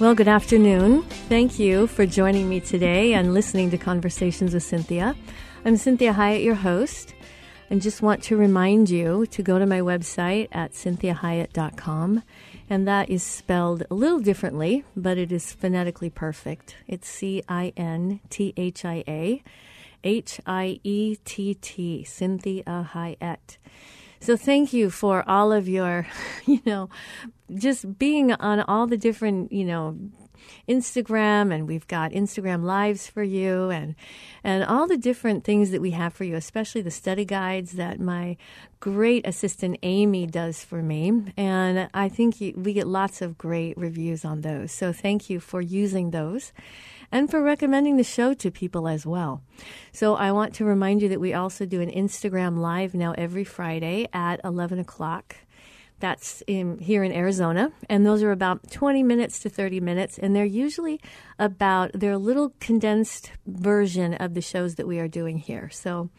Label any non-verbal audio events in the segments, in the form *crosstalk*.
Well, good afternoon. Thank you for joining me today and listening to Conversations with Cinthia. I'm Cinthia Hiett, your host, and just want to remind you to go to my website at cinthiahiett.com. And that is spelled a little differently, but it is phonetically perfect. It's C I N T H I A H I E T T, Cinthia Hiett. So thank you for all of your, *laughs* you know, just being on all the different, you know, Instagram and we've got Instagram lives for you and and all the different things that we have for you, especially the study guides that my great assistant Amy does for me. And I think you, we get lots of great reviews on those. So thank you for using those and for recommending the show to people as well. So I want to remind you that we also do an Instagram live now every Friday at 11 o'clock. That's in, here in Arizona, and those are about 20 minutes to 30 minutes, and they're usually about they're a little condensed version of the shows that we are doing here. So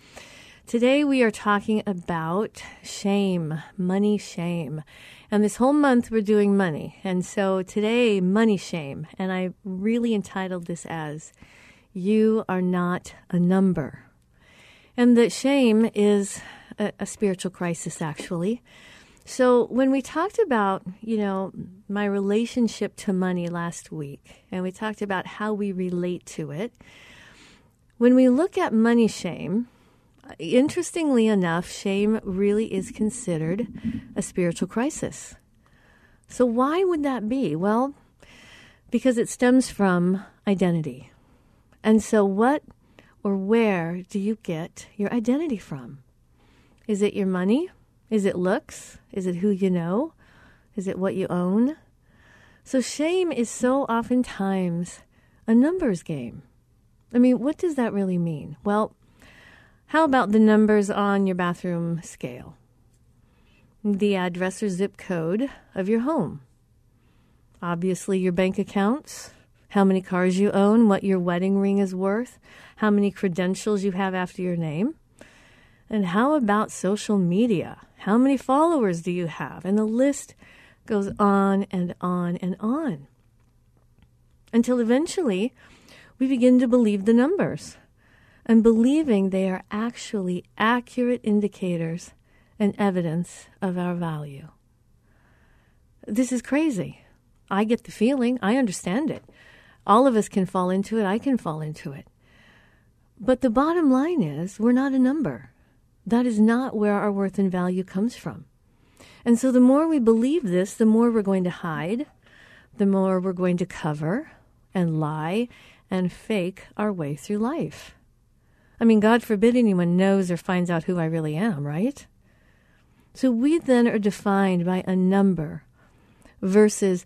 today we are talking about shame, money shame. And this whole month we're doing money. And so today, money shame. And I really entitled this as You Are Not a Number. And that shame is a, a spiritual crisis, actually. So when we talked about, you know, my relationship to money last week, and we talked about how we relate to it, when we look at money shame, interestingly enough, shame really is considered a spiritual crisis. So, why would that be? Well, because it stems from identity. And so, what or where do you get your identity from? Is it your money? Is it looks? Is it who you know? Is it what you own? So, shame is so oftentimes a numbers game. I mean, what does that really mean? Well, how about the numbers on your bathroom scale? The address or zip code of your home. Obviously, your bank accounts, how many cars you own, what your wedding ring is worth, how many credentials you have after your name. And how about social media? How many followers do you have? And the list goes on and on and on. Until eventually, we begin to believe the numbers and believing they are actually accurate indicators and evidence of our value. This is crazy. I get the feeling, I understand it. All of us can fall into it, I can fall into it. But the bottom line is, we're not a number. That is not where our worth and value comes from. And so the more we believe this, the more we're going to hide, the more we're going to cover and lie and fake our way through life. I mean, God forbid anyone knows or finds out who I really am, right? So we then are defined by a number versus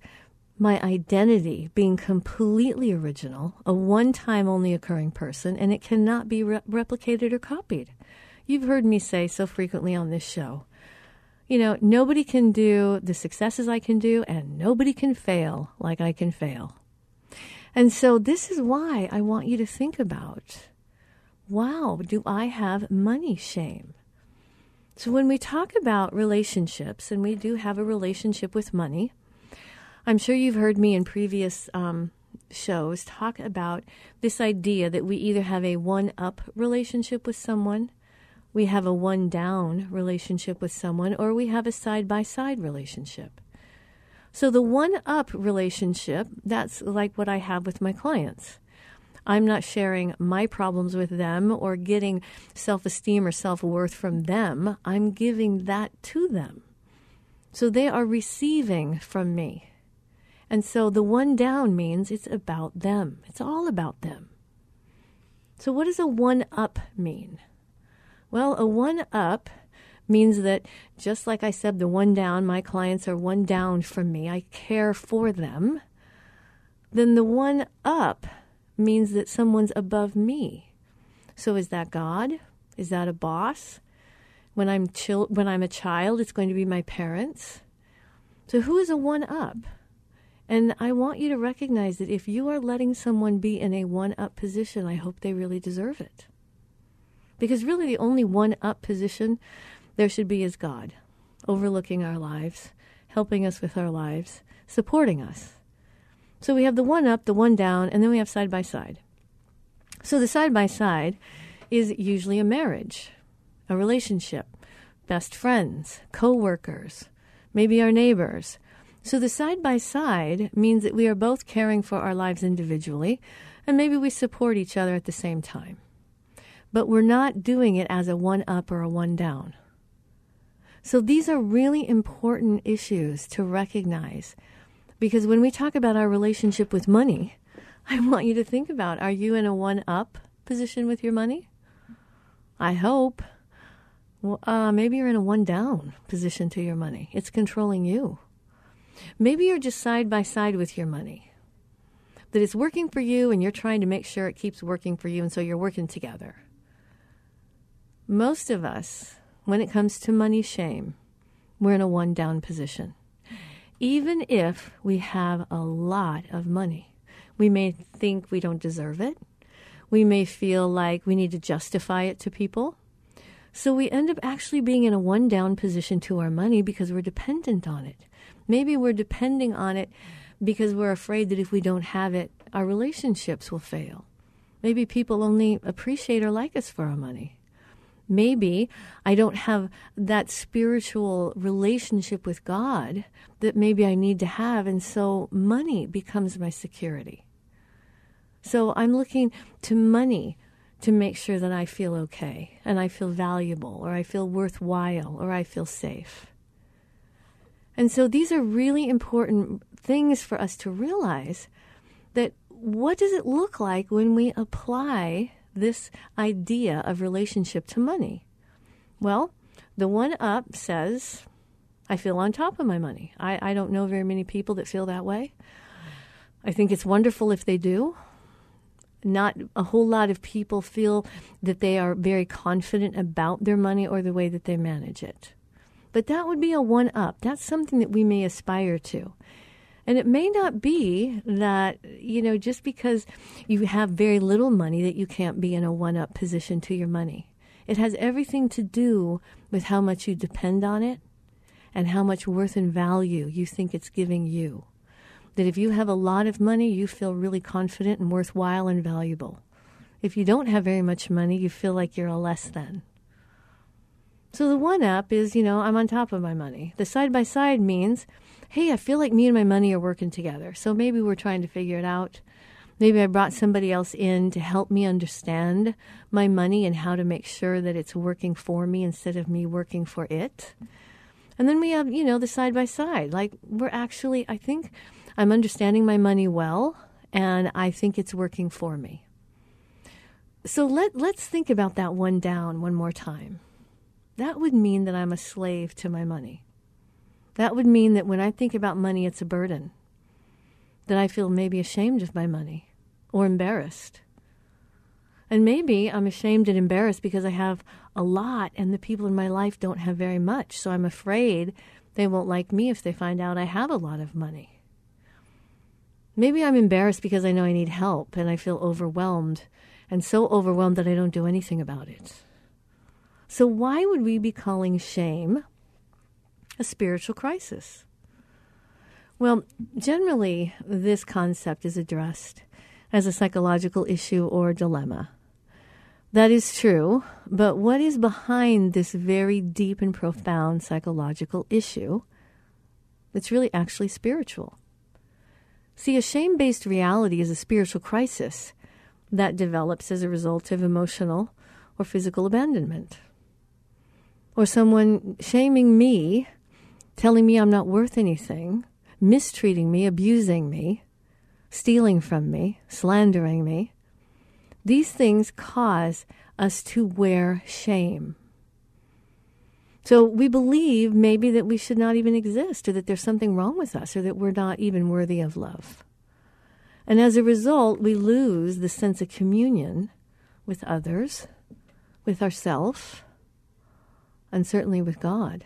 my identity being completely original, a one time only occurring person, and it cannot be re- replicated or copied. You've heard me say so frequently on this show. You know, nobody can do the successes I can do, and nobody can fail like I can fail. And so, this is why I want you to think about wow, do I have money shame? So, when we talk about relationships, and we do have a relationship with money, I'm sure you've heard me in previous um, shows talk about this idea that we either have a one up relationship with someone, we have a one down relationship with someone, or we have a side by side relationship. So the one up relationship, that's like what I have with my clients. I'm not sharing my problems with them or getting self esteem or self worth from them. I'm giving that to them. So they are receiving from me. And so the one down means it's about them, it's all about them. So, what does a one up mean? Well, a one up means that just like I said, the one down, my clients are one down from me, I care for them. Then the one up means that someone's above me. So, is that God? Is that a boss? When I'm, when I'm a child, it's going to be my parents. So, who is a one up? And I want you to recognize that if you are letting someone be in a one up position, I hope they really deserve it. Because really, the only one up position there should be is God, overlooking our lives, helping us with our lives, supporting us. So we have the one up, the one down, and then we have side by side. So the side by side is usually a marriage, a relationship, best friends, co workers, maybe our neighbors, so the side by side means that we are both caring for our lives individually, and maybe we support each other at the same time. But we're not doing it as a one up or a one down. So these are really important issues to recognize because when we talk about our relationship with money, *laughs* I want you to think about are you in a one up position with your money? I hope. Well, uh, maybe you're in a one down position to your money. It's controlling you. Maybe you're just side by side with your money. That it's working for you and you're trying to make sure it keeps working for you, and so you're working together. Most of us, when it comes to money shame, we're in a one down position. Even if we have a lot of money, we may think we don't deserve it. We may feel like we need to justify it to people. So we end up actually being in a one down position to our money because we're dependent on it. Maybe we're depending on it because we're afraid that if we don't have it, our relationships will fail. Maybe people only appreciate or like us for our money. Maybe I don't have that spiritual relationship with God that maybe I need to have, and so money becomes my security. So I'm looking to money to make sure that I feel okay and I feel valuable or I feel worthwhile or I feel safe. And so these are really important things for us to realize that what does it look like when we apply this idea of relationship to money? Well, the one up says, I feel on top of my money. I, I don't know very many people that feel that way. I think it's wonderful if they do. Not a whole lot of people feel that they are very confident about their money or the way that they manage it. But that would be a one up. That's something that we may aspire to. And it may not be that, you know, just because you have very little money that you can't be in a one up position to your money. It has everything to do with how much you depend on it and how much worth and value you think it's giving you. That if you have a lot of money, you feel really confident and worthwhile and valuable. If you don't have very much money, you feel like you're a less than. So the one up is, you know, I'm on top of my money. The side by side means, hey, I feel like me and my money are working together. So maybe we're trying to figure it out. Maybe I brought somebody else in to help me understand my money and how to make sure that it's working for me instead of me working for it. And then we have, you know, the side by side. Like we're actually, I think I'm understanding my money well and I think it's working for me. So let, let's think about that one down one more time. That would mean that I'm a slave to my money. That would mean that when I think about money, it's a burden. That I feel maybe ashamed of my money or embarrassed. And maybe I'm ashamed and embarrassed because I have a lot and the people in my life don't have very much. So I'm afraid they won't like me if they find out I have a lot of money. Maybe I'm embarrassed because I know I need help and I feel overwhelmed and so overwhelmed that I don't do anything about it. So, why would we be calling shame a spiritual crisis? Well, generally, this concept is addressed as a psychological issue or dilemma. That is true, but what is behind this very deep and profound psychological issue? It's really actually spiritual. See, a shame based reality is a spiritual crisis that develops as a result of emotional or physical abandonment. Or someone shaming me, telling me I'm not worth anything, mistreating me, abusing me, stealing from me, slandering me. These things cause us to wear shame. So we believe maybe that we should not even exist, or that there's something wrong with us, or that we're not even worthy of love. And as a result, we lose the sense of communion with others, with ourself, and certainly with God.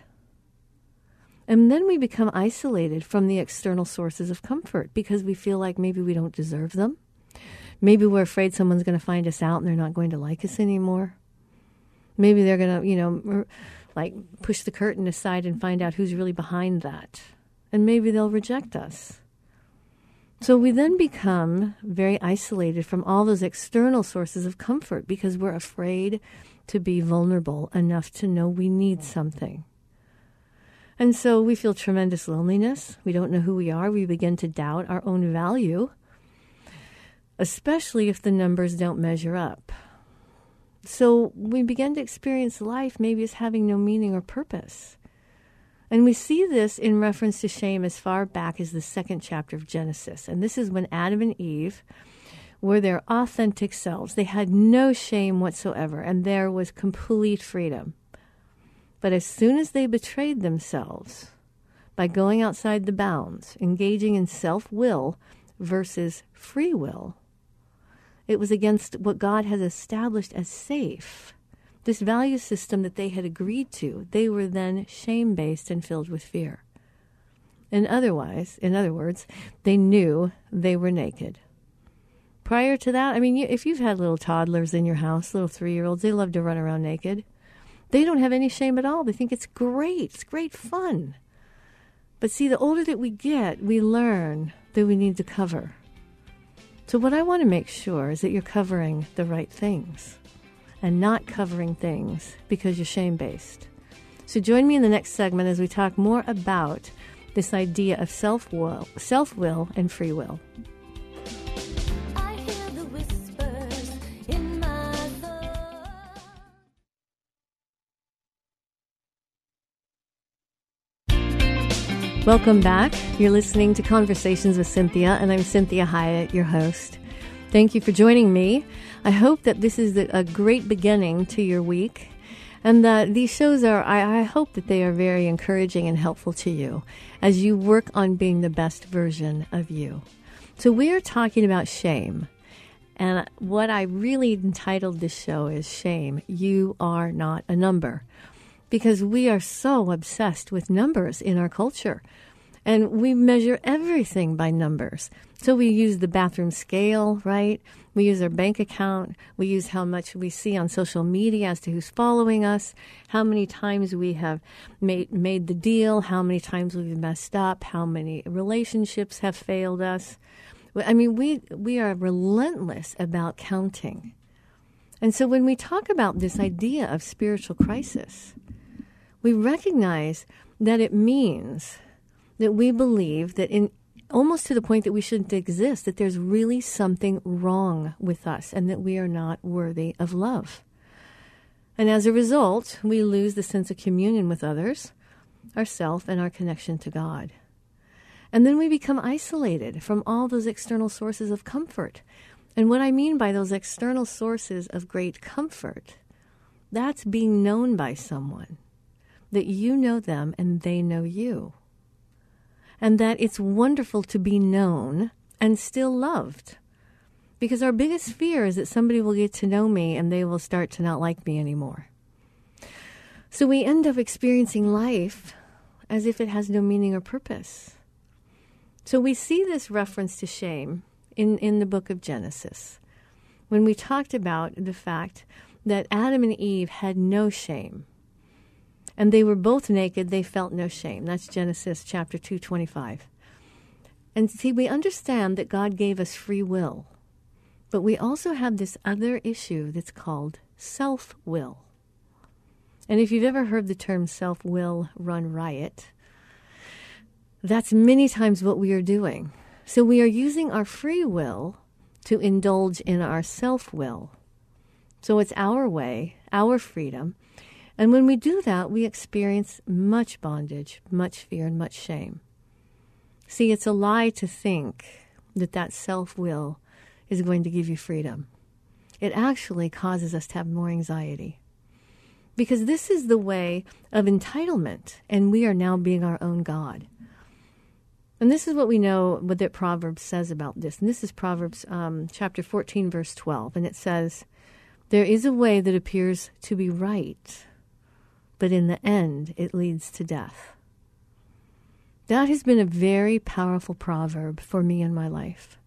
And then we become isolated from the external sources of comfort because we feel like maybe we don't deserve them. Maybe we're afraid someone's going to find us out and they're not going to like us anymore. Maybe they're going to, you know, like push the curtain aside and find out who's really behind that. And maybe they'll reject us. So we then become very isolated from all those external sources of comfort because we're afraid to be vulnerable enough to know we need something. And so we feel tremendous loneliness. We don't know who we are. We begin to doubt our own value, especially if the numbers don't measure up. So we begin to experience life maybe as having no meaning or purpose. And we see this in reference to shame as far back as the second chapter of Genesis. And this is when Adam and Eve were their authentic selves. They had no shame whatsoever, and there was complete freedom. But as soon as they betrayed themselves by going outside the bounds, engaging in self will versus free will, it was against what God has established as safe this value system that they had agreed to, they were then shame based and filled with fear. And otherwise, in other words, they knew they were naked. Prior to that, I mean, if you've had little toddlers in your house, little three year olds, they love to run around naked. They don't have any shame at all. They think it's great. It's great fun. But see, the older that we get, we learn that we need to cover. So, what I want to make sure is that you're covering the right things and not covering things because you're shame based. So join me in the next segment as we talk more about this idea of self will, and free will. Welcome back. You're listening to Conversations with Cinthia, and I'm Cinthia Hiett, your host. Thank you for joining me. I hope that this is a great beginning to your week and that these shows are, I, I, hope that they are very encouraging and helpful to you as you work on being the best version of you. So, we are talking about shame. And what I really entitled this show is Shame, You Are Not a Number. Because we are so obsessed with numbers in our culture. And we measure everything by numbers. So we use the bathroom scale, right? We use our bank account. We use how much we see on social media as to who's following us, how many times we have made, made the deal, how many times we've messed up, how many relationships have failed us. I mean, we, we are relentless about counting. And so when we talk about this idea of spiritual crisis, we recognize that it means that we believe that in almost to the point that we shouldn't exist, that there's really something wrong with us and that we are not worthy of love. And as a result, we lose the sense of communion with others, ourself, and our connection to God. And then we become isolated from all those external sources of comfort. And what I mean by those external sources of great comfort, that's being known by someone, that you know them and they know you. And that it's wonderful to be known and still loved. Because our biggest fear is that somebody will get to know me and they will start to not like me anymore. So we end up experiencing life as if it has no meaning or purpose. So we see this reference to shame in, in the book of Genesis when we talked about the fact that Adam and Eve had no shame. And they were both naked, they felt no shame. That's Genesis chapter 225. And see, we understand that God gave us free will, but we also have this other issue that's called self will. And if you've ever heard the term self will run riot, that's many times what we are doing. So we are using our free will to indulge in our self will. So it's our way, our freedom. And when we do that, we experience much bondage, much fear, and much shame. See, it's a lie to think that that self will is going to give you freedom. It actually causes us to have more anxiety. Because this is the way of entitlement, and we are now being our own God. And this is what we know what that Proverbs says about this. And this is Proverbs um, chapter 14, verse 12. And it says, There is a way that appears to be right, but in the end it leads to death. That has been a very powerful proverb for me in my life.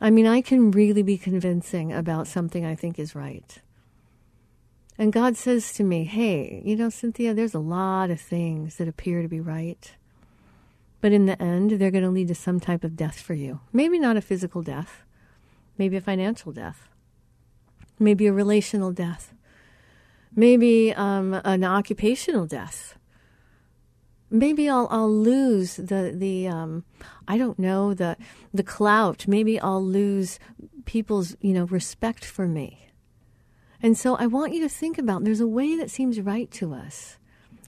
I mean, I can really be convincing about something I think is right. And God says to me, Hey, you know, Cinthia, there's a lot of things that appear to be right. But in the end, they're going to lead to some type of death for you. Maybe not a physical death, maybe a financial death, maybe a relational death, maybe um, an occupational death. Maybe I'll I'll lose the the um, I don't know the the clout. Maybe I'll lose people's you know respect for me. And so I want you to think about there's a way that seems right to us.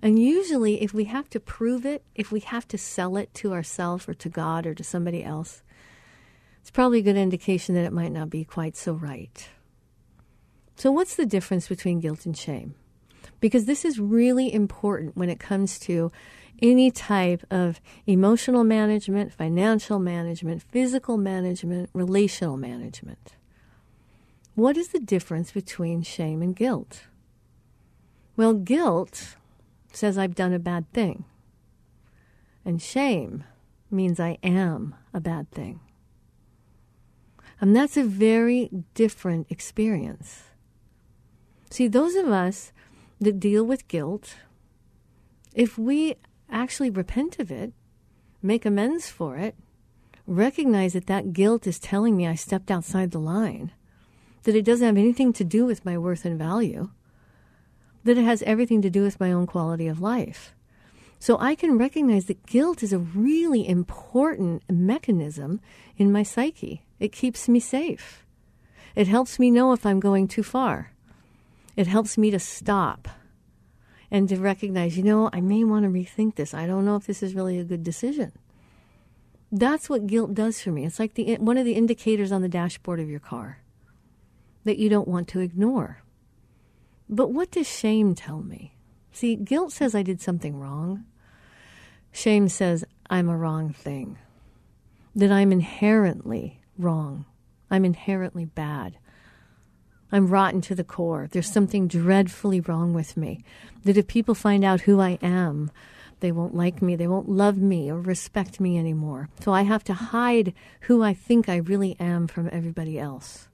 And usually, if we have to prove it, if we have to sell it to ourselves or to God or to somebody else, it's probably a good indication that it might not be quite so right. So, what's the difference between guilt and shame? Because this is really important when it comes to any type of emotional management, financial management, physical management, relational management. What is the difference between shame and guilt? Well, guilt says I've done a bad thing. And shame means I am a bad thing. And that's a very different experience. See, those of us that deal with guilt, if we actually repent of it, make amends for it, recognize that that guilt is telling me I stepped outside the line, that it doesn't have anything to do with my worth and value, that it has everything to do with my own quality of life. So I can recognize that guilt is a really important mechanism in my psyche. It keeps me safe. It helps me know if I'm going too far. It helps me to stop and to recognize, you know, I may want to rethink this. I don't know if this is really a good decision. That's what guilt does for me. It's like the, one of the indicators on the dashboard of your car that you don't want to ignore. But what does shame tell me? See, guilt says I did something wrong. Shame says I'm a wrong thing, that I'm inherently wrong. I'm inherently bad. I'm rotten to the core. There's something dreadfully wrong with me. That if people find out who I am, they won't like me, they won't love me or respect me anymore. So I have to hide who I think I really am from everybody else.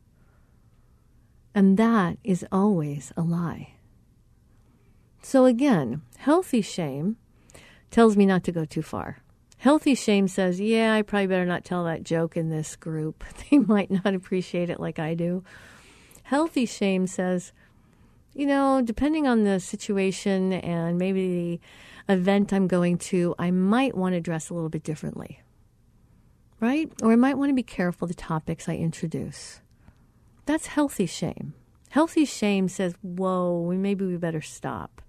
And that is always a lie. So again, healthy shame tells me not to go too far. Healthy shame says, yeah, I probably better not tell that joke in this group. *laughs* They might not appreciate it like I do. Healthy shame says, you know, depending on the situation and maybe the event I'm going to, I might want to dress a little bit differently. Right? Or I might want to be careful the topics I introduce. That's healthy shame. Healthy shame says, whoa, maybe we better stop.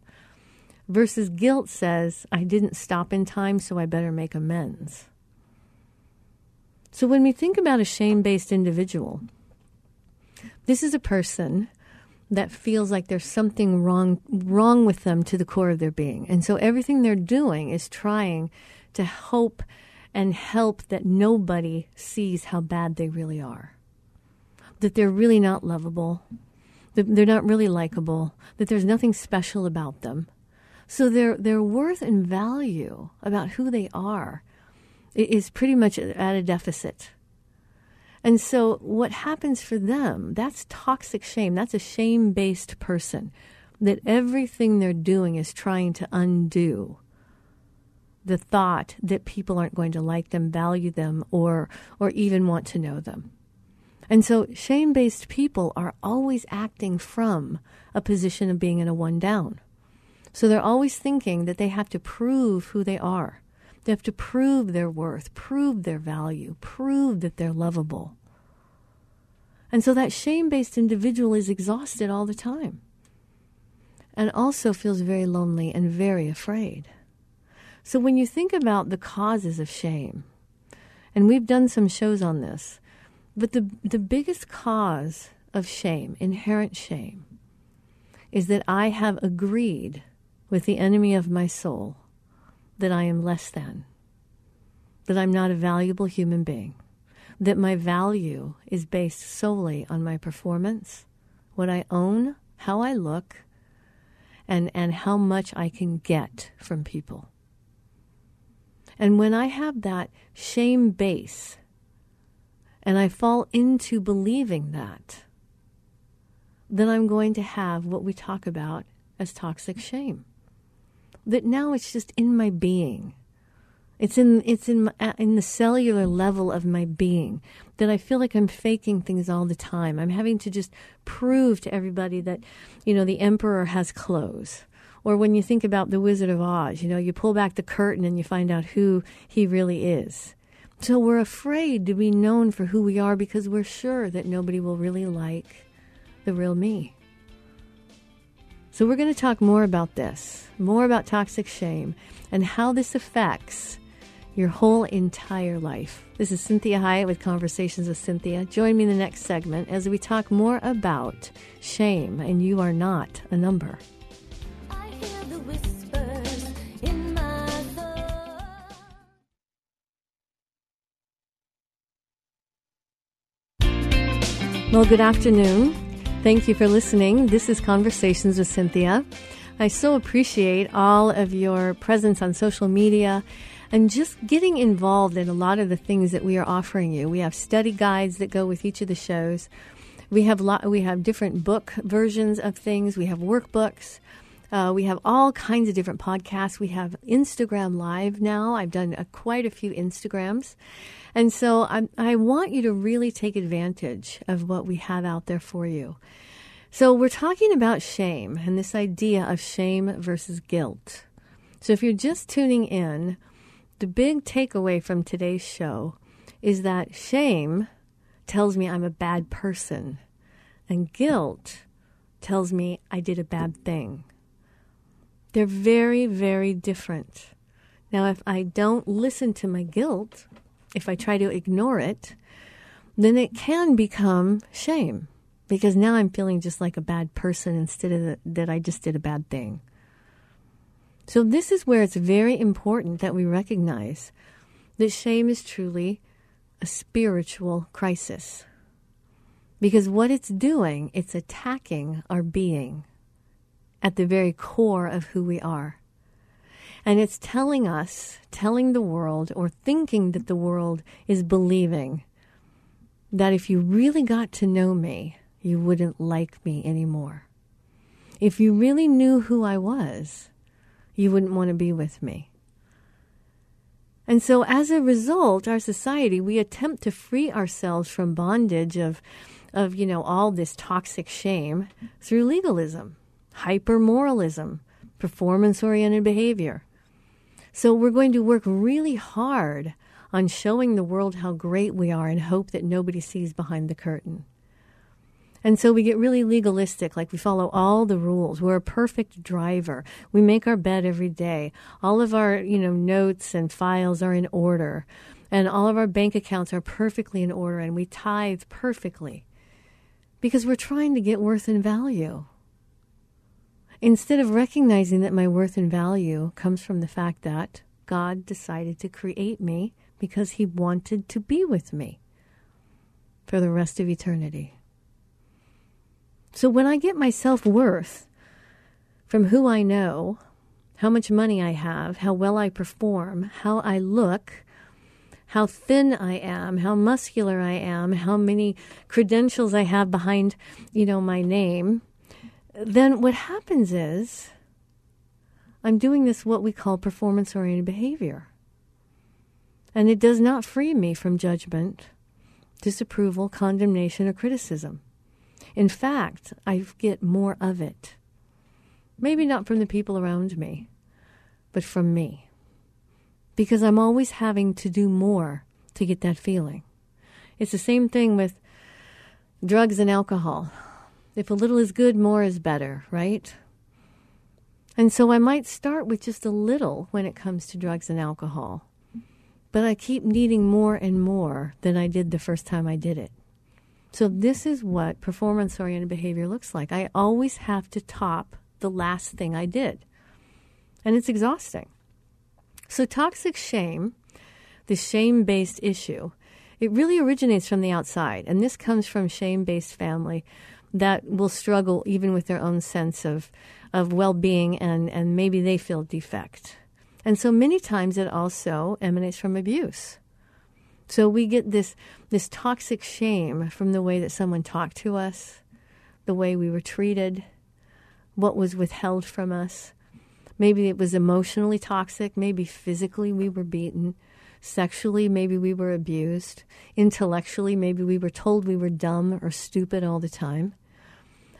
Versus guilt says, I didn't stop in time, so I better make amends. So when we think about a shame based individual, this is a person that feels like there's something wrong wrong with them to the core of their being. And so everything they're doing is trying to hope and help that nobody sees how bad they really are. That they're really not lovable, that they're not really likable, that there's nothing special about them. So their their worth and value about who they are is pretty much at a deficit. And so, what happens for them, that's toxic shame. That's a shame based person. That everything they're doing is trying to undo the thought that people aren't going to like them, value them, or, or even want to know them. And so, shame based people are always acting from a position of being in a one down. So, they're always thinking that they have to prove who they are they have to prove their worth, prove their value, prove that they're lovable. And so that shame based individual is exhausted all the time and also feels very lonely and very afraid. So when you think about the causes of shame, and we've done some shows on this, but the, the biggest cause of shame, inherent shame, is that I have agreed with the enemy of my soul that I am less than, that I'm not a valuable human being, that my value is based solely on my performance, what I own, how I look, and, and how much I can get from people. And when I have that shame base, and I fall into believing that, then I'm going to have what we talk about as toxic shame that now it's just in my being. It's in it's in uh, in the cellular level of my being that I feel like I'm faking things all the time. I'm having to just prove to everybody that you know the emperor has clothes. Or when you think about the Wizard of Oz, you know, you pull back the curtain and you find out who he really is. So we're afraid to be known for who we are because we're sure that nobody will really like the real me. So, we're going to talk more about this, more about toxic shame, and how this affects your whole entire life. This is Cinthia Hiett with Conversations with Cinthia. Join me in the next segment as we talk more about shame, and you are not a number. Well, good afternoon. Thank you for listening. This is Conversations with Cinthia. I so appreciate all of your presence on social media and just getting involved in a lot of the things that we are offering you. We have study guides that go with each of the shows. We have lot, we have different book versions of things. We have workbooks. Uh, we have all kinds of different podcasts. We have Instagram Live now. I've done a, quite a few Instagrams. And so I, I want you to really take advantage of what we have out there for you. So we're talking about shame and this idea of shame versus guilt. So if you're just tuning in, the big takeaway from today's show is that shame tells me I'm a bad person, and guilt tells me I did a bad thing. They're very, very different. Now, if I don't listen to my guilt, if I try to ignore it, then it can become shame because now I'm feeling just like a bad person instead of the, that I just did a bad thing. So, this is where it's very important that we recognize that shame is truly a spiritual crisis. Because what it's doing, it's attacking our being at the very core of who we are. And it's telling us, telling the world, or thinking that the world is believing that if you really got to know me, you wouldn't like me anymore. If you really knew who I was, you wouldn't want to be with me. And so, as a result, our society, we attempt to free ourselves from bondage of, of you know, all this toxic shame through legalism, hypermoralism, performance oriented behavior. So we're going to work really hard on showing the world how great we are and hope that nobody sees behind the curtain. And so we get really legalistic, like we follow all the rules. We're a perfect driver. We make our bed every day. All of our, you know, notes and files are in order. and all of our bank accounts are perfectly in order and we tithe perfectly because we're trying to get worth and value. Instead of recognizing that my worth and value comes from the fact that God decided to create me because he wanted to be with me for the rest of eternity. So when I get my self worth from who I know, how much money I have, how well I perform, how I look, how thin I am, how muscular I am, how many credentials I have behind, you know, my name, then what happens is I'm doing this what we call performance oriented behavior. And it does not free me from judgment, disapproval, condemnation, or criticism. In fact, I get more of it. Maybe not from the people around me, but from me because I'm always having to do more to get that feeling. It's the same thing with drugs and alcohol. If a little is good, more is better, right? And so I might start with just a little when it comes to drugs and alcohol, but I keep needing more and more than I did the first time I did it. So, this is what performance oriented behavior looks like. I always have to top the last thing I did. And it's exhausting. So, toxic shame, the shame based issue, it really originates from the outside. And this comes from shame based family that will struggle even with their own sense of, of well being and, and maybe they feel defect. And so many times it also emanates from abuse. So we get this, this toxic shame from the way that someone talked to us, the way we were treated, what was withheld from us. Maybe it was emotionally toxic. Maybe physically we were beaten. Sexually, maybe we were abused. Intellectually, maybe we were told we were dumb or stupid all the time.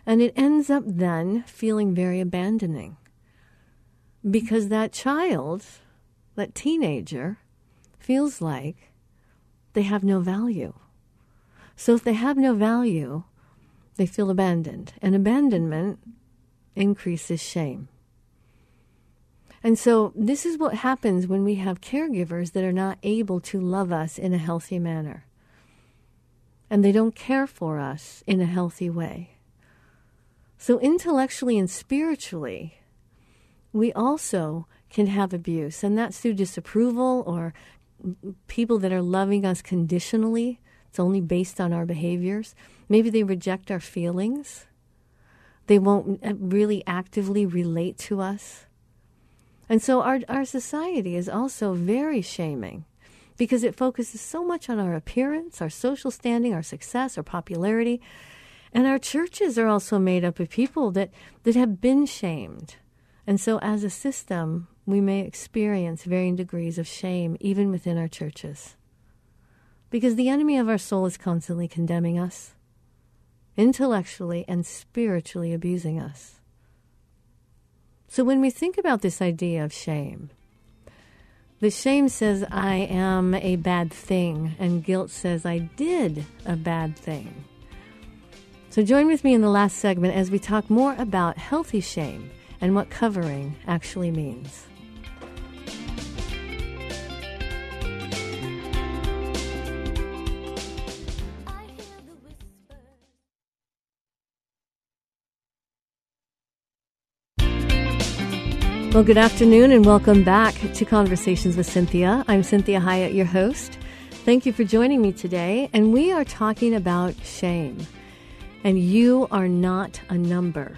And it ends up then feeling very abandoning. Because that child, that teenager, feels like they have no value. So if they have no value, they feel abandoned. And abandonment increases shame. And so, this is what happens when we have caregivers that are not able to love us in a healthy manner. And they don't care for us in a healthy way. So, intellectually and spiritually, we also can have abuse, and that's through disapproval or people that are loving us conditionally. It's only based on our behaviors. Maybe they reject our feelings. They won't really actively relate to us. And so our, our society is also very shaming because it focuses so much on our appearance, our social standing, our success, our popularity. And our churches are also made up of people that, that have been shamed. And so, as a system, we may experience varying degrees of shame even within our churches. Because the enemy of our soul is constantly condemning us, intellectually and spiritually abusing us. So when we think about this idea of shame, the shame says, I am a bad thing, and guilt says, I did a bad thing. So join with me in the last segment as we talk more about healthy shame and what covering actually means. Well, good afternoon and welcome back to Conversations with Cinthia. I'm Cinthia Hiett, your host. Thank you for joining me today. And we are talking about shame. And you are not a number.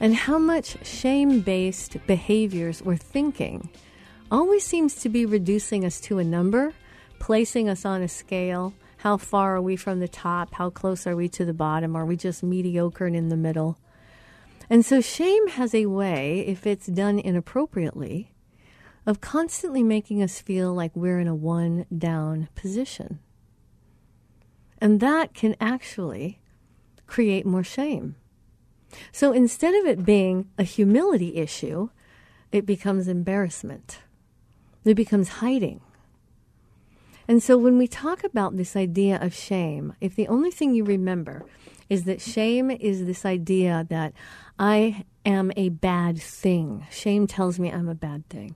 And how much shame based behaviors or thinking always seems to be reducing us to a number, placing us on a scale. How far are we from the top? How close are we to the bottom? Are we just mediocre and in the middle? And so shame has a way, if it's done inappropriately, of constantly making us feel like we're in a one down position. And that can actually create more shame. So instead of it being a humility issue, it becomes embarrassment. It becomes hiding. And so when we talk about this idea of shame, if the only thing you remember is that shame is this idea that I am a bad thing. Shame tells me I'm a bad thing.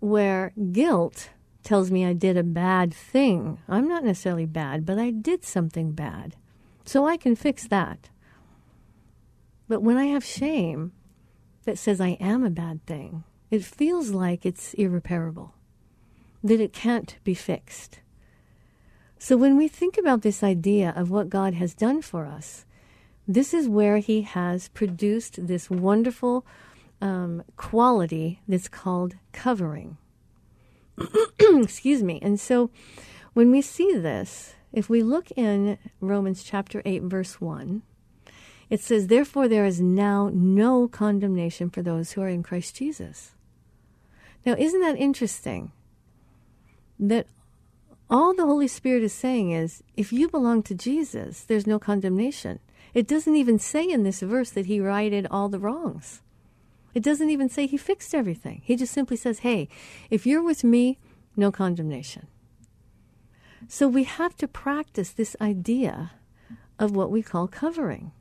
Where guilt tells me I did a bad thing. I'm not necessarily bad, but I did something bad. So I can fix that. But when I have shame that says I am a bad thing, it feels like it's irreparable, that it can't be fixed. So when we think about this idea of what God has done for us, this is where He has produced this wonderful um, quality that's called covering. *clears throat* Excuse me. And so when we see this, if we look in Romans chapter 8, verse 1, it says, Therefore, there is now no condemnation for those who are in Christ Jesus. Now, isn't that interesting? That all the Holy Spirit is saying is if you belong to Jesus, there's no condemnation. It doesn't even say in this verse that he righted all the wrongs. It doesn't even say he fixed everything. He just simply says, hey, if you're with me, no condemnation. So we have to practice this idea of what we call covering.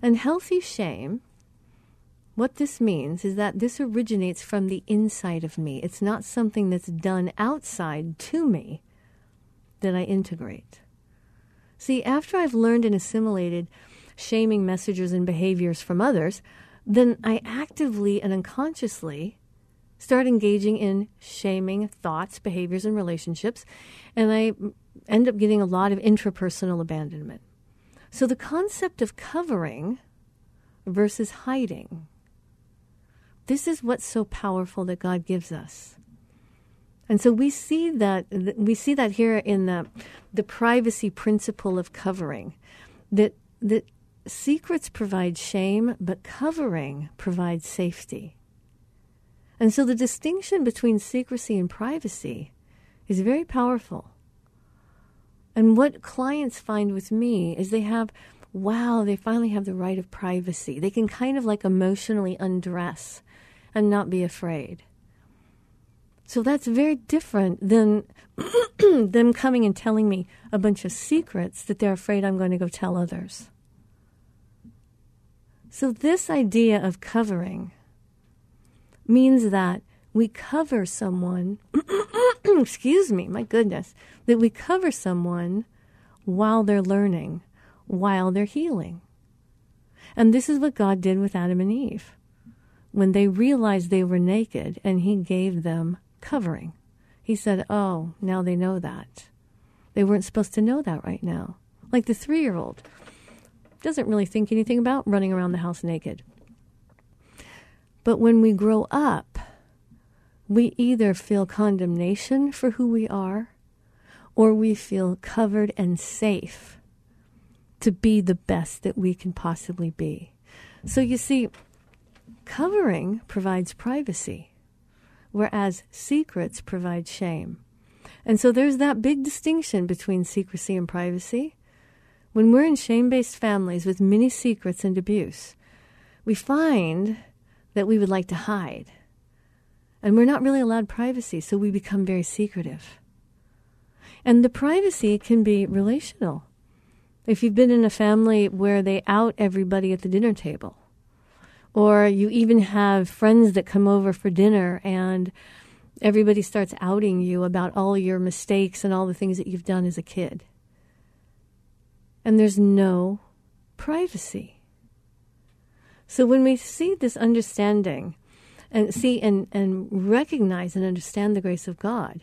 And healthy shame, what this means is that this originates from the inside of me. It's not something that's done outside to me that I integrate. See, after I've learned and assimilated shaming messages and behaviors from others, then I actively and unconsciously start engaging in shaming thoughts, behaviors, and relationships, and I end up getting a lot of intrapersonal abandonment. So the concept of covering versus hiding, this is what's so powerful that God gives us. And so we see that we see that here in the the privacy principle of covering that that secrets provide shame but covering provides safety. And so the distinction between secrecy and privacy is very powerful. And what clients find with me is they have, wow, they finally have the right of privacy. They can kind of like emotionally undress and not be afraid. So that's very different than *clears throat* them coming and telling me a bunch of secrets that they're afraid I'm going to go tell others. So, this idea of covering means that we cover someone, *clears throat* excuse me, my goodness, that we cover someone while they're learning, while they're healing. And this is what God did with Adam and Eve when they realized they were naked and He gave them covering. He said, Oh, now they know that. They weren't supposed to know that right now. Like the three year old doesn't really think anything about running around the house naked. But when we grow up, we either feel condemnation for who we are or we feel covered and safe to be the best that we can possibly be. So you see, covering provides privacy whereas secrets provide shame. And so there's that big distinction between secrecy and privacy. When we're in shame based families with many secrets and abuse, we find that we would like to hide. And we're not really allowed privacy, so we become very secretive. And the privacy can be relational. If you've been in a family where they out everybody at the dinner table, or you even have friends that come over for dinner and everybody starts outing you about all your mistakes and all the things that you've done as a kid. And there's no privacy. So when we see this understanding and see and, and recognize and understand the grace of God,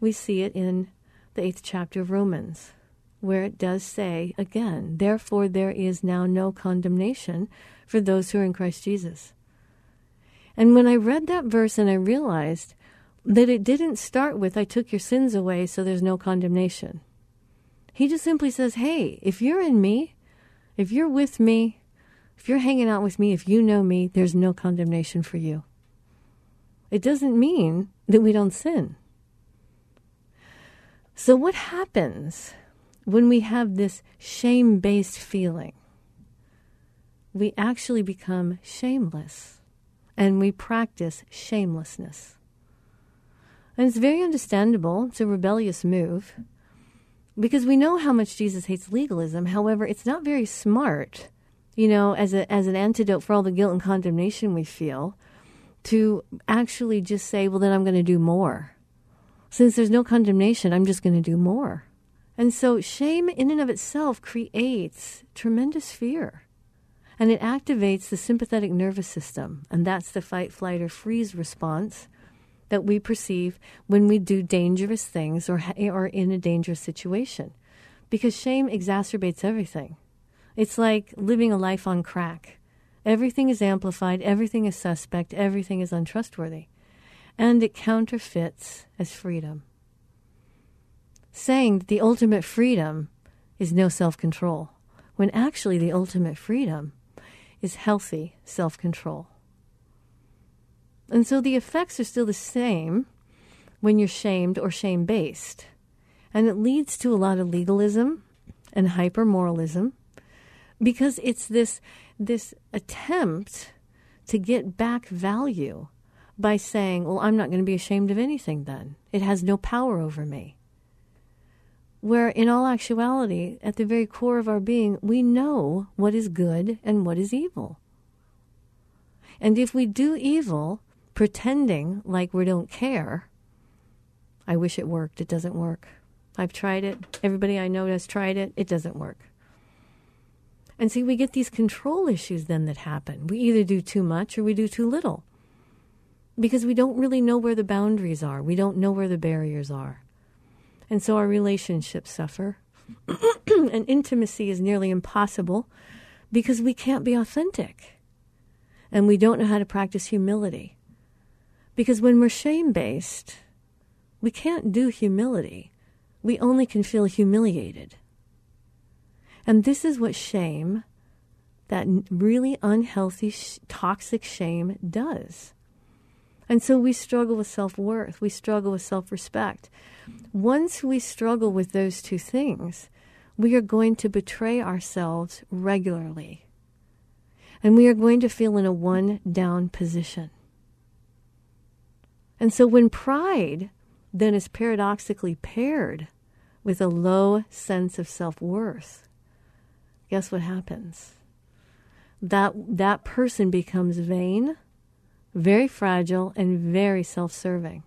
we see it in the eighth chapter of Romans, where it does say again, therefore there is now no condemnation for those who are in Christ Jesus. And when I read that verse and I realized that it didn't start with, I took your sins away, so there's no condemnation. He just simply says, hey, if you're in me, if you're with me, if you're hanging out with me, if you know me, there's no condemnation for you. It doesn't mean that we don't sin. So, what happens when we have this shame based feeling? we actually become shameless and we practice shamelessness. And it's very understandable. It's a rebellious move because we know how much Jesus hates legalism. However, it's not very smart, you know, as, a, as an antidote for all the guilt and condemnation we feel, to actually just say, well, then I'm going to do more. Since there's no condemnation, I'm just going to do more. And so shame in and of itself creates tremendous fear. And it activates the sympathetic nervous system. And that's the fight, flight, or freeze response that we perceive when we do dangerous things or are in a dangerous situation. Because shame exacerbates everything. It's like living a life on crack. Everything is amplified, everything is suspect, everything is untrustworthy. And it counterfeits as freedom. Saying that the ultimate freedom is no self control, when actually the ultimate freedom is healthy self control. And so the effects are still the same when you're shamed or shame based. And it leads to a lot of legalism and hyper moralism because it's this, this attempt to get back value by saying, well, I'm not going to be ashamed of anything then. It has no power over me. Where in all actuality, at the very core of our being, we know what is good and what is evil. And if we do evil, pretending like we don't care, I wish it worked. It doesn't work. I've tried it. Everybody I know has tried it. It doesn't work. And see, we get these control issues then that happen. We either do too much or we do too little because we don't really know where the boundaries are. We don't know where the barriers are. And so our relationships suffer. *clears throat* and intimacy is nearly impossible because we can't be authentic. And we don't know how to practice humility. Because when we're shame based, we can't do humility. We only can feel humiliated. And this is what shame, that really unhealthy, sh- toxic shame, does. And so we struggle with self worth, we struggle with self respect. Once we struggle with those two things, we are going to betray ourselves regularly. And we are going to feel in a one down position. And so when pride then is paradoxically paired with a low sense of self worth, guess what happens? That, that person becomes vain, very fragile, and very self serving.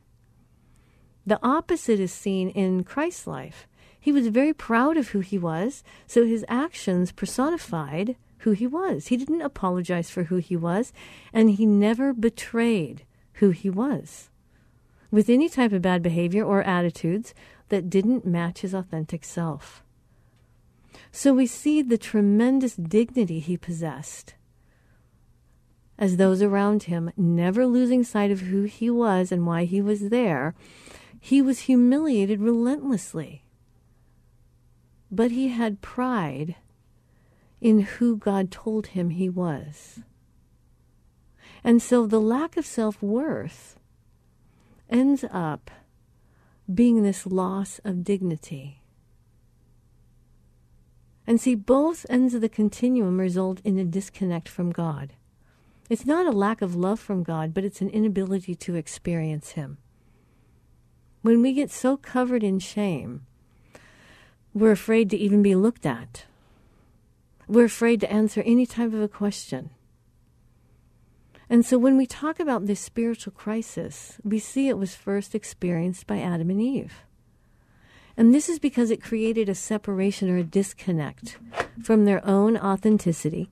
The opposite is seen in Christ's life. He was very proud of who he was, so his actions personified who he was. He didn't apologize for who he was, and he never betrayed who he was with any type of bad behavior or attitudes that didn't match his authentic self. So we see the tremendous dignity he possessed as those around him, never losing sight of who he was and why he was there, he was humiliated relentlessly. But he had pride in who God told him he was. And so the lack of self worth ends up being this loss of dignity. And see, both ends of the continuum result in a disconnect from God. It's not a lack of love from God, but it's an inability to experience Him. When we get so covered in shame, we're afraid to even be looked at. We're afraid to answer any type of a question. And so when we talk about this spiritual crisis, we see it was first experienced by Adam and Eve. And this is because it created a separation or a disconnect from their own authenticity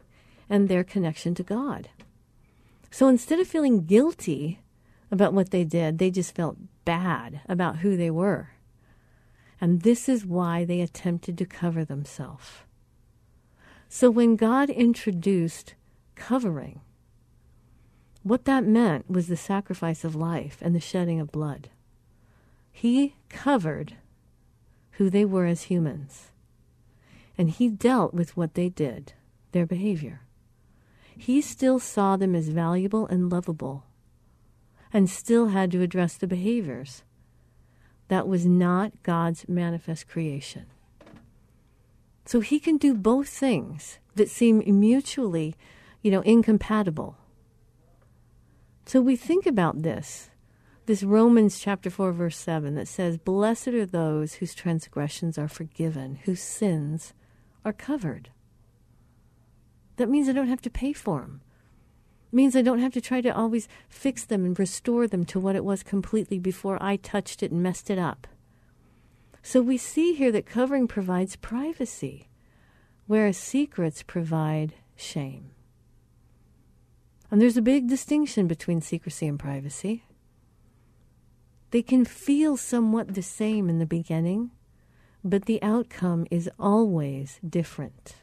and their connection to God. So instead of feeling guilty about what they did, they just felt bad about who they were. And this is why they attempted to cover themselves. So when God introduced covering, what that meant was the sacrifice of life and the shedding of blood. He covered who they were as humans. And he dealt with what they did, their behavior. He still saw them as valuable and lovable, and still had to address the behaviors. That was not God's manifest creation. So he can do both things that seem mutually, you know, incompatible. So we think about this this Romans chapter 4, verse 7 that says, Blessed are those whose transgressions are forgiven, whose sins are covered. That means I don't have to pay for them. It means I don't have to try to always fix them and restore them to what it was completely before I touched it and messed it up. So we see here that covering provides privacy, whereas secrets provide shame. And there's a big distinction between secrecy and privacy. They can feel somewhat the same in the beginning, but the outcome is always different.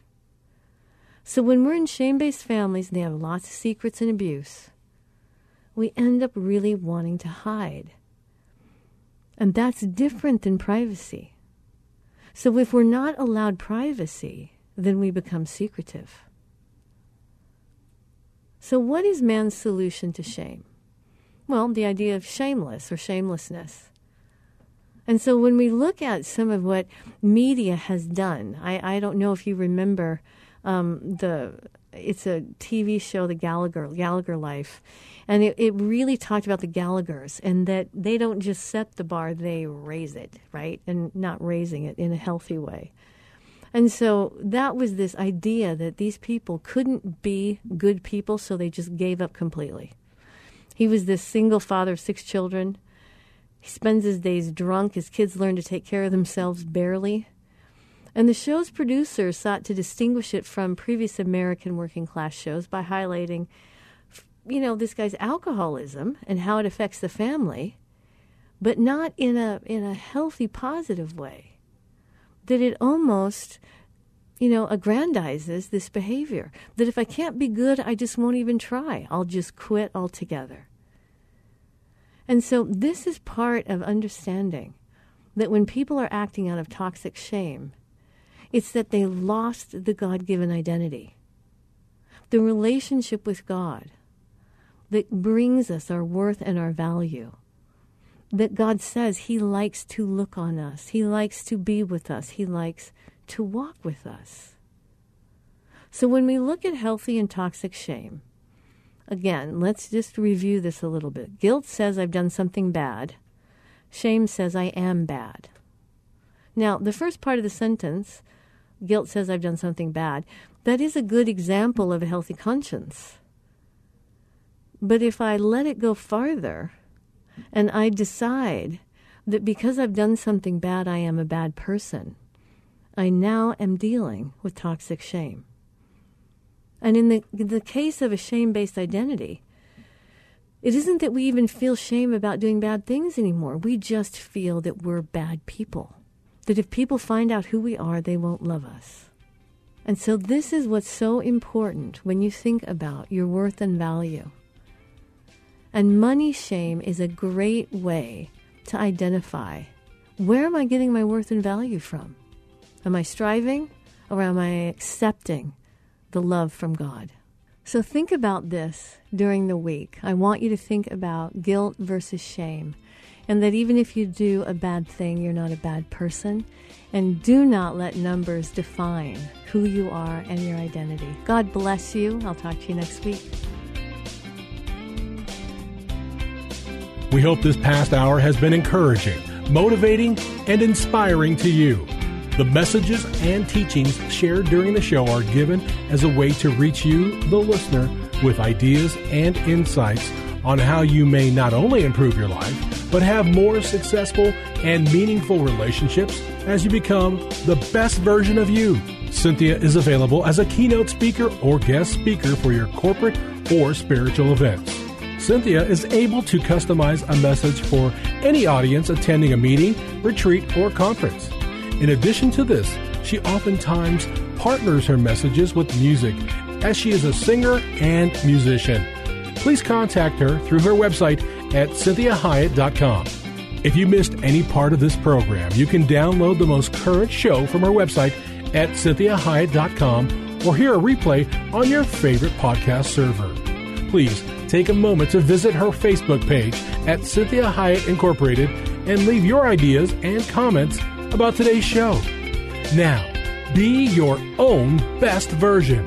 So when we're in shame based families and they have lots of secrets and abuse, we end up really wanting to hide. And that's different than privacy. So if we're not allowed privacy, then we become secretive. So, what is man's solution to shame? Well, the idea of shameless or shamelessness. And so, when we look at some of what media has done, I, I don't know if you remember um, the it's a TV show, The Gallagher Gallagher Life, and it, it really talked about the Gallaghers and that they don't just set the bar, they raise it, right? And not raising it in a healthy way. And so that was this idea that these people couldn't be good people, so they just gave up completely. He was this single father of six children. He spends his days drunk. His kids learn to take care of themselves barely. And the show's producers sought to distinguish it from previous American working class shows by highlighting you know, this guy's alcoholism and how it affects the family, but not in a in a healthy, positive way. That it almost, you know, aggrandizes this behavior. That if I can't be good, I just won't even try. I'll just quit altogether. And so this is part of understanding that when people are acting out of toxic shame, it's that they lost the God given identity. The relationship with God that brings us our worth and our value. That God says He likes to look on us, He likes to be with us, He likes to walk with us. So when we look at healthy and toxic shame, again, let's just review this a little bit. Guilt says I've done something bad, shame says I am bad. Now, the first part of the sentence, guilt says I've done something bad, that is a good example of a healthy conscience. But if I let it go farther and I decide that because I've done something bad, I am a bad person, I now am dealing with toxic shame. And in the, in the case of a shame based identity, it isn't that we even feel shame about doing bad things anymore. We just feel that we're bad people. That if people find out who we are, they won't love us. And so, this is what's so important when you think about your worth and value. And money shame is a great way to identify where am I getting my worth and value from? Am I striving or am I accepting the love from God? So think about this during the week. I want you to think about guilt versus shame. And that even if you do a bad thing, you're not a bad person. And do not let numbers define who you are and your identity. God bless you. I'll talk to you next week. We hope this past hour has been encouraging, motivating, and inspiring to you. The messages and teachings shared during the show are given as a way to reach you, the listener, with ideas and insights on how you may not only improve your life, but have more successful and meaningful relationships as you become the best version of you. Cinthia is available as a keynote speaker or guest speaker for your corporate or spiritual events. Cinthia is able to customize a message for any audience attending a meeting, retreat, or conference. In addition to this, she oftentimes partners her messages with music, as she is a singer and musician. Please contact her through her website at cinthiahiett.com. If you missed any part of this program, you can download the most current show from her website at cinthiahiett.com or hear a replay on your favorite podcast server. Please take a moment to visit her Facebook page at Cinthia Hiett Incorporated and leave your ideas and comments about today's show. Now, be your own best version.